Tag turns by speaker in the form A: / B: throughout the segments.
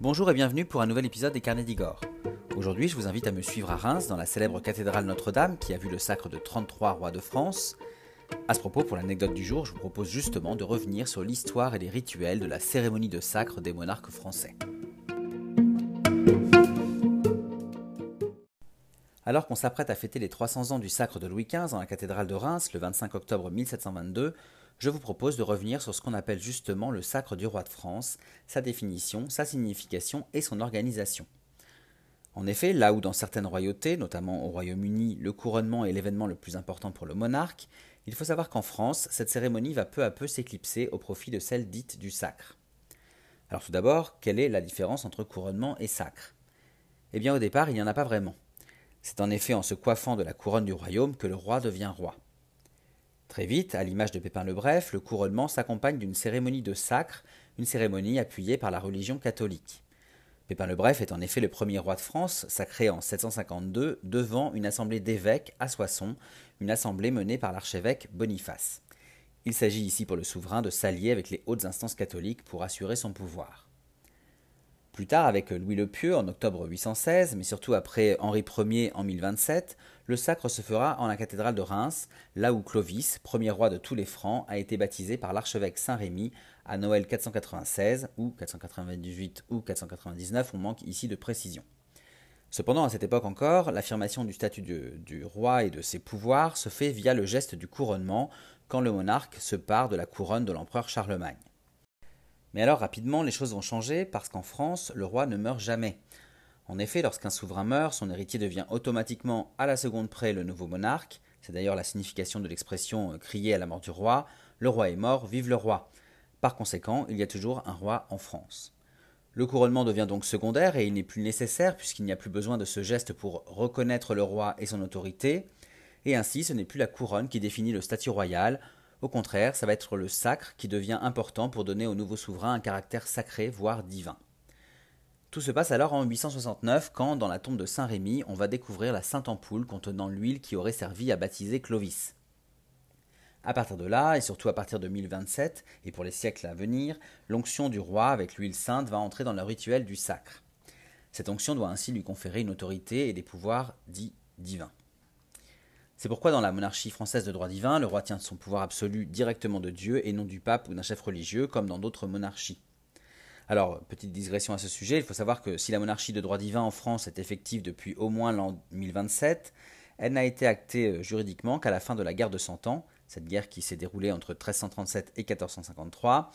A: Bonjour et bienvenue pour un nouvel épisode des Carnets d'Igor. Aujourd'hui, je vous invite à me suivre à Reims dans la célèbre cathédrale Notre-Dame qui a vu le sacre de 33 rois de France. À ce propos, pour l'anecdote du jour, je vous propose justement de revenir sur l'histoire et les rituels de la cérémonie de sacre des monarques français. Alors qu'on s'apprête à fêter les 300 ans du sacre de Louis XV dans la cathédrale de Reims le 25 octobre 1722, je vous propose de revenir sur ce qu'on appelle justement le sacre du roi de France, sa définition, sa signification et son organisation. En effet, là où dans certaines royautés, notamment au Royaume-Uni, le couronnement est l'événement le plus important pour le monarque, il faut savoir qu'en France, cette cérémonie va peu à peu s'éclipser au profit de celle dite du sacre. Alors tout d'abord, quelle est la différence entre couronnement et sacre? Eh bien au départ, il n'y en a pas vraiment. C'est en effet en se coiffant de la couronne du royaume que le roi devient roi. Très vite, à l'image de Pépin le Bref, le couronnement s'accompagne d'une cérémonie de sacre, une cérémonie appuyée par la religion catholique. Pépin le Bref est en effet le premier roi de France, sacré en 752 devant une assemblée d'évêques à Soissons, une assemblée menée par l'archevêque Boniface. Il s'agit ici pour le souverain de s'allier avec les hautes instances catholiques pour assurer son pouvoir. Plus tard, avec Louis le Pieux en octobre 816, mais surtout après Henri Ier en 1027, le sacre se fera en la cathédrale de Reims, là où Clovis, premier roi de tous les Francs, a été baptisé par l'archevêque Saint-Rémy à Noël 496 ou 498 ou 499, on manque ici de précision. Cependant, à cette époque encore, l'affirmation du statut du roi et de ses pouvoirs se fait via le geste du couronnement, quand le monarque se part de la couronne de l'empereur Charlemagne. Mais alors rapidement, les choses vont changer parce qu'en France, le roi ne meurt jamais. En effet, lorsqu'un souverain meurt, son héritier devient automatiquement à la seconde près le nouveau monarque. C'est d'ailleurs la signification de l'expression euh, crier à la mort du roi. Le roi est mort, vive le roi. Par conséquent, il y a toujours un roi en France. Le couronnement devient donc secondaire et il n'est plus nécessaire puisqu'il n'y a plus besoin de ce geste pour reconnaître le roi et son autorité. Et ainsi, ce n'est plus la couronne qui définit le statut royal, au contraire, ça va être le sacre qui devient important pour donner au nouveau souverain un caractère sacré, voire divin. Tout se passe alors en 869 quand, dans la tombe de Saint-Rémy, on va découvrir la sainte ampoule contenant l'huile qui aurait servi à baptiser Clovis. À partir de là, et surtout à partir de 1027, et pour les siècles à venir, l'onction du roi avec l'huile sainte va entrer dans le rituel du sacre. Cette onction doit ainsi lui conférer une autorité et des pouvoirs dits divins. C'est pourquoi dans la monarchie française de droit divin, le roi tient son pouvoir absolu directement de Dieu et non du pape ou d'un chef religieux comme dans d'autres monarchies. Alors, petite digression à ce sujet, il faut savoir que si la monarchie de droit divin en France est effective depuis au moins l'an 1027, elle n'a été actée euh, juridiquement qu'à la fin de la guerre de Cent Ans, cette guerre qui s'est déroulée entre 1337 et 1453.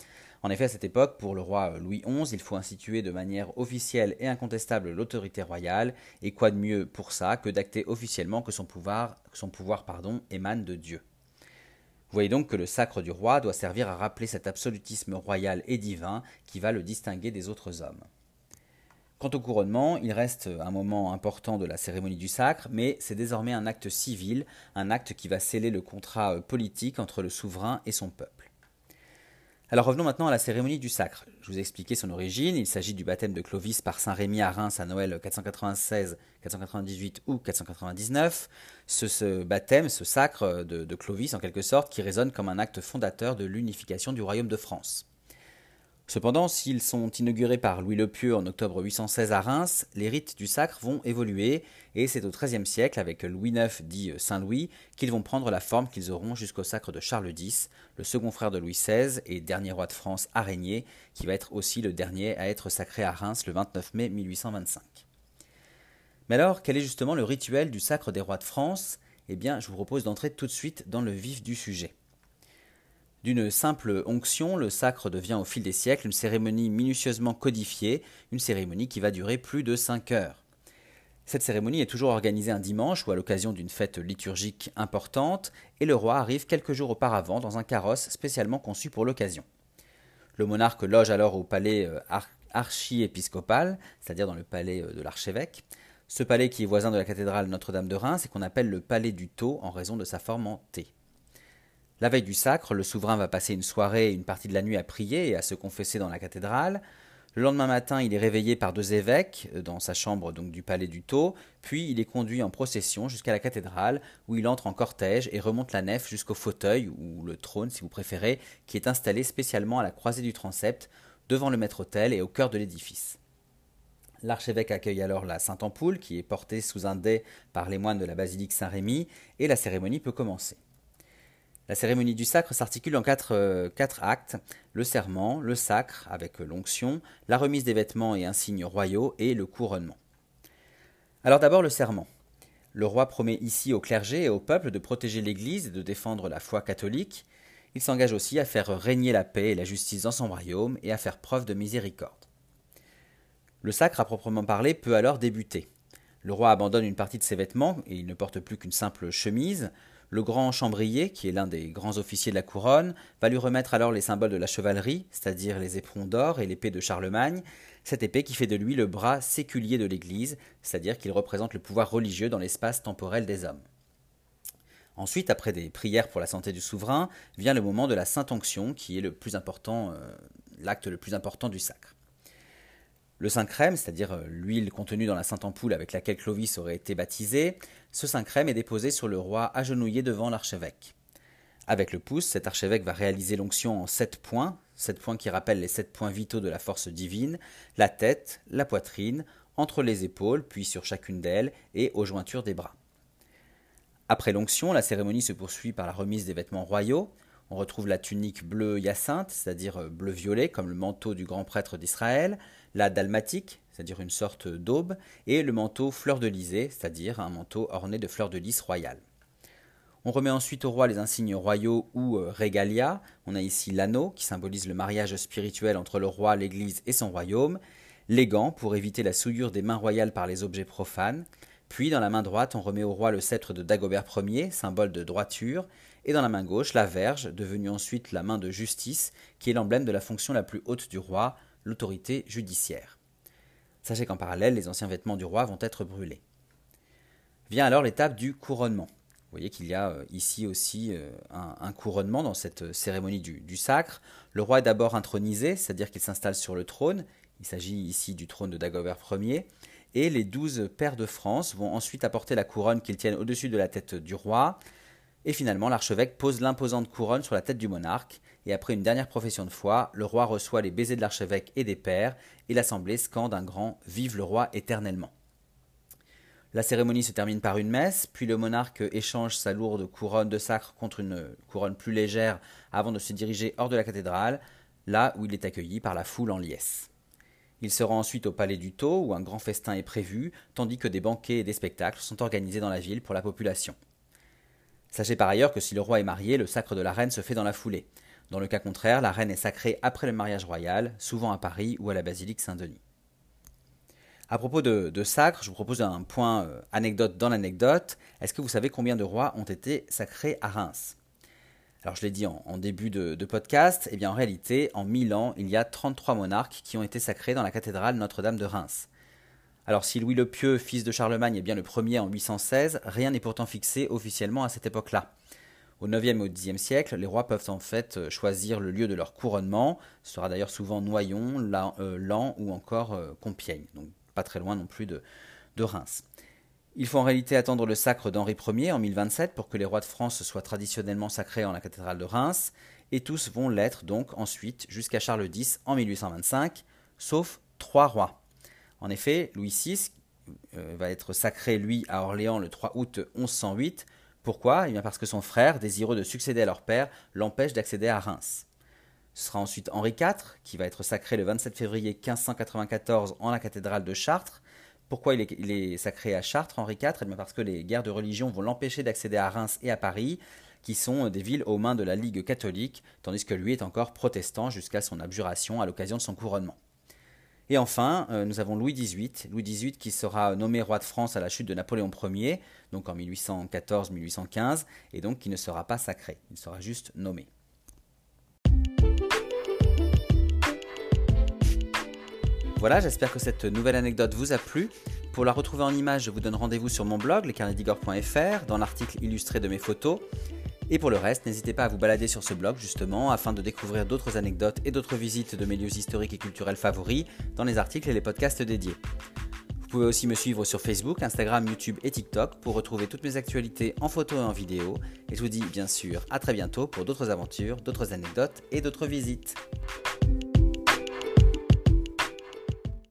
A: En effet, à cette époque, pour le roi Louis XI, il faut instituer de manière officielle et incontestable l'autorité royale, et quoi de mieux pour ça que d'acter officiellement que son pouvoir, émane de Dieu. Vous voyez donc que le sacre du roi doit servir à rappeler cet absolutisme royal et divin qui va le distinguer des autres hommes. Quant au couronnement, il reste un moment important de la cérémonie du sacre, mais c'est désormais un acte civil, un acte qui va sceller le contrat politique entre le souverain et son peuple. Alors revenons maintenant à la cérémonie du sacre. Je vous ai expliqué son origine. Il s'agit du baptême de Clovis par Saint Rémy à Reims à Noël 496, 498 ou 499. Ce, baptême, ce sacre de, de Clovis en quelque sorte, qui résonne comme un acte fondateur de l'unification du royaume de France. Cependant, s'ils sont inaugurés par Louis le Pieux en octobre 816 à Reims, les rites du sacre vont évoluer, et c'est au XIIIe siècle, avec Louis IX dit Saint-Louis, qu'ils vont prendre la forme qu'ils auront jusqu'au sacre de Charles X, le second frère de Louis XVI et dernier roi de France à régner, qui va être aussi le dernier à être sacré à Reims le 29 mai 1825. Mais alors, quel est justement le rituel du sacre des rois de France? Eh bien, je vous propose d'entrer tout de suite dans le vif du sujet. D'une simple onction, le sacre devient au fil des siècles une cérémonie minutieusement codifiée, une cérémonie qui va durer plus de 5 heures. Cette cérémonie est toujours organisée un dimanche ou à l'occasion d'une fête liturgique importante, et le roi arrive quelques jours auparavant dans un carrosse spécialement conçu pour l'occasion. Le monarque loge alors au palais euh, archiépiscopal, c'est-à-dire dans le palais euh, de l'archevêque. Ce palais qui est voisin de la cathédrale Notre-Dame de Reims et qu'on appelle le palais du Tau en raison de sa forme en T. La veille du sacre, le souverain va passer une soirée et une partie de la nuit à prier et à se confesser dans la cathédrale. Le lendemain matin, il est réveillé par deux évêques euh, dans sa chambre du palais du Tau, puis il est conduit en procession jusqu'à la cathédrale où il entre en cortège et remonte la nef jusqu'au fauteuil ou le trône si vous préférez, qui est installé spécialement à la croisée du transept devant le maître-autel et au cœur de l'édifice. L'archevêque accueille alors la Sainte Ampoule, qui est portée sous un dais par les moines de la basilique Saint-Rémy, et la cérémonie peut commencer. La cérémonie du sacre s'articule en quatre, euh, actes le serment, le sacre avec l'onction, la remise des vêtements et insignes royaux et le couronnement. Alors d'abord le serment. Le roi promet ici au clergé et au peuple de protéger l'Église et de défendre la foi catholique. Il s'engage aussi à faire régner la paix et la justice dans son royaume et à faire preuve de miséricorde. Le sacre à proprement parler peut alors débuter. Le roi abandonne une partie de ses vêtements et il ne porte plus qu'une simple chemise. Le grand chambrier, qui est l'un des grands officiers de la couronne, va lui remettre alors les symboles de la chevalerie, c'est-à-dire les éperons d'or et l'épée de Charlemagne, cette épée qui fait de lui le bras séculier de l'Église, c'est-à-dire qu'il représente le pouvoir religieux dans l'espace temporel des hommes. Ensuite, après des prières pour la santé du souverain, vient le moment de la Sainte Onction, qui est euh, l'acte le plus important du sacre. Le Saint Crème, c'est-à-dire euh, l'huile contenue dans la Sainte Ampoule avec laquelle Clovis aurait été baptisé, ce Saint Crème est déposé sur le roi agenouillé devant l'archevêque. Avec le pouce, cet archevêque va réaliser l'onction en sept points, sept points qui rappellent les sept points vitaux de la force divine, la tête, la poitrine, entre les épaules, puis sur chacune d'elles, et aux jointures des bras. Après l'onction, la cérémonie se poursuit par la remise des vêtements royaux. On retrouve la tunique bleu hyacinthe, c'est-à-dire euh, bleu-violet, comme le manteau du grand prêtre d'Israël, la dalmatique, c'est-à-dire une sorte d'aube, et le manteau fleur de lysée, c'est-à-dire un manteau orné de fleurs de lys royales. On remet ensuite au roi les insignes royaux ou euh, régalia. On a ici l'anneau qui symbolise le mariage spirituel entre le roi, l'Église et son royaume, les gants pour éviter la souillure des mains royales par les objets profanes, puis dans la main droite on remet au roi le sceptre de Dagobert Ier, symbole de droiture, et dans la main gauche la verge, devenue ensuite la main de justice, qui est l'emblème de la fonction la plus haute du roi, l'autorité judiciaire. Sachez qu'en parallèle, les anciens vêtements du roi vont être brûlés. Vient alors l'étape du couronnement. Vous voyez qu'il y a euh, ici aussi euh, un, couronnement dans cette cérémonie du, sacre. Le roi est d'abord intronisé, c'est-à-dire qu'il s'installe sur le trône. Il s'agit ici du trône de Dagobert Ier. Et les douze pairs de France vont ensuite apporter la couronne qu'ils tiennent au-dessus de la tête du roi. Et finalement, l'archevêque pose l'imposante couronne sur la tête du monarque, et après une dernière profession de foi, le roi reçoit les baisers de l'archevêque et des pères, et l'assemblée scande un grand Vive le roi éternellement. La cérémonie se termine par une messe, puis le monarque échange sa lourde couronne de sacre contre une couronne plus légère avant de se diriger hors de la cathédrale, là où il est accueilli par la foule en liesse. Il se rend ensuite au palais du Tau, où un grand festin est prévu, tandis que des banquets et des spectacles sont organisés dans la ville pour la population. Sachez par ailleurs que si le roi est marié, le sacre de la reine se fait dans la foulée. Dans le cas contraire, la reine est sacrée après le mariage royal, souvent à Paris ou à la basilique Saint-Denis. À propos de, sacre, je vous propose un point euh, anecdote dans l'anecdote. Est-ce que vous savez combien de rois ont été sacrés à Reims? Alors je l'ai dit en, début de, podcast, eh bien en réalité, en 1000 ans, il y a 33 monarques qui ont été sacrés dans la cathédrale Notre-Dame de Reims. Alors si Louis le Pieux, fils de Charlemagne, est bien le premier en 816, rien n'est pourtant fixé officiellement à cette époque-là. Au 9e et au 10e siècle, les rois peuvent en fait euh, choisir le lieu de leur couronnement. Ce sera d'ailleurs souvent Noyon, Lan, euh, ou encore euh, Compiègne, donc pas très loin non plus de Reims. Il faut en réalité attendre le sacre d'Henri Ier en 1027 pour que les rois de France soient traditionnellement sacrés en la cathédrale de Reims, et tous vont l'être donc ensuite jusqu'à Charles X en 1825, sauf trois rois. En effet, Louis VI euh, va être sacré, lui, à Orléans le 3 août 1108. Pourquoi? Eh bien Parce que son frère, désireux de succéder à leur père, l'empêche d'accéder à Reims. Ce sera ensuite Henri IV, qui va être sacré le 27 février 1594 en la cathédrale de Chartres. Pourquoi il est, sacré à Chartres, Henri IV eh bien Parce que les guerres de religion vont l'empêcher d'accéder à Reims et à Paris, qui sont des villes aux mains de la Ligue catholique, tandis que lui est encore protestant jusqu'à son abjuration à l'occasion de son couronnement. Et enfin, euh, nous avons Louis XVIII, Louis XVIII qui sera nommé roi de France à la chute de Napoléon Ier, donc en 1814-1815, et donc qui ne sera pas sacré, il sera juste nommé. Voilà, j'espère que cette nouvelle anecdote vous a plu. Pour la retrouver en image, je vous donne rendez-vous sur mon blog, lescarnedigor.fr, dans l'article illustré de mes photos. Et pour le reste, n'hésitez pas à vous balader sur ce blog justement afin de découvrir d'autres anecdotes et d'autres visites de mes lieux historiques et culturels favoris dans les articles et les podcasts dédiés. Vous pouvez aussi me suivre sur Facebook, Instagram, YouTube et TikTok pour retrouver toutes mes actualités en photo et en vidéo. Et je vous dis bien sûr à très bientôt pour d'autres aventures, d'autres anecdotes et d'autres visites.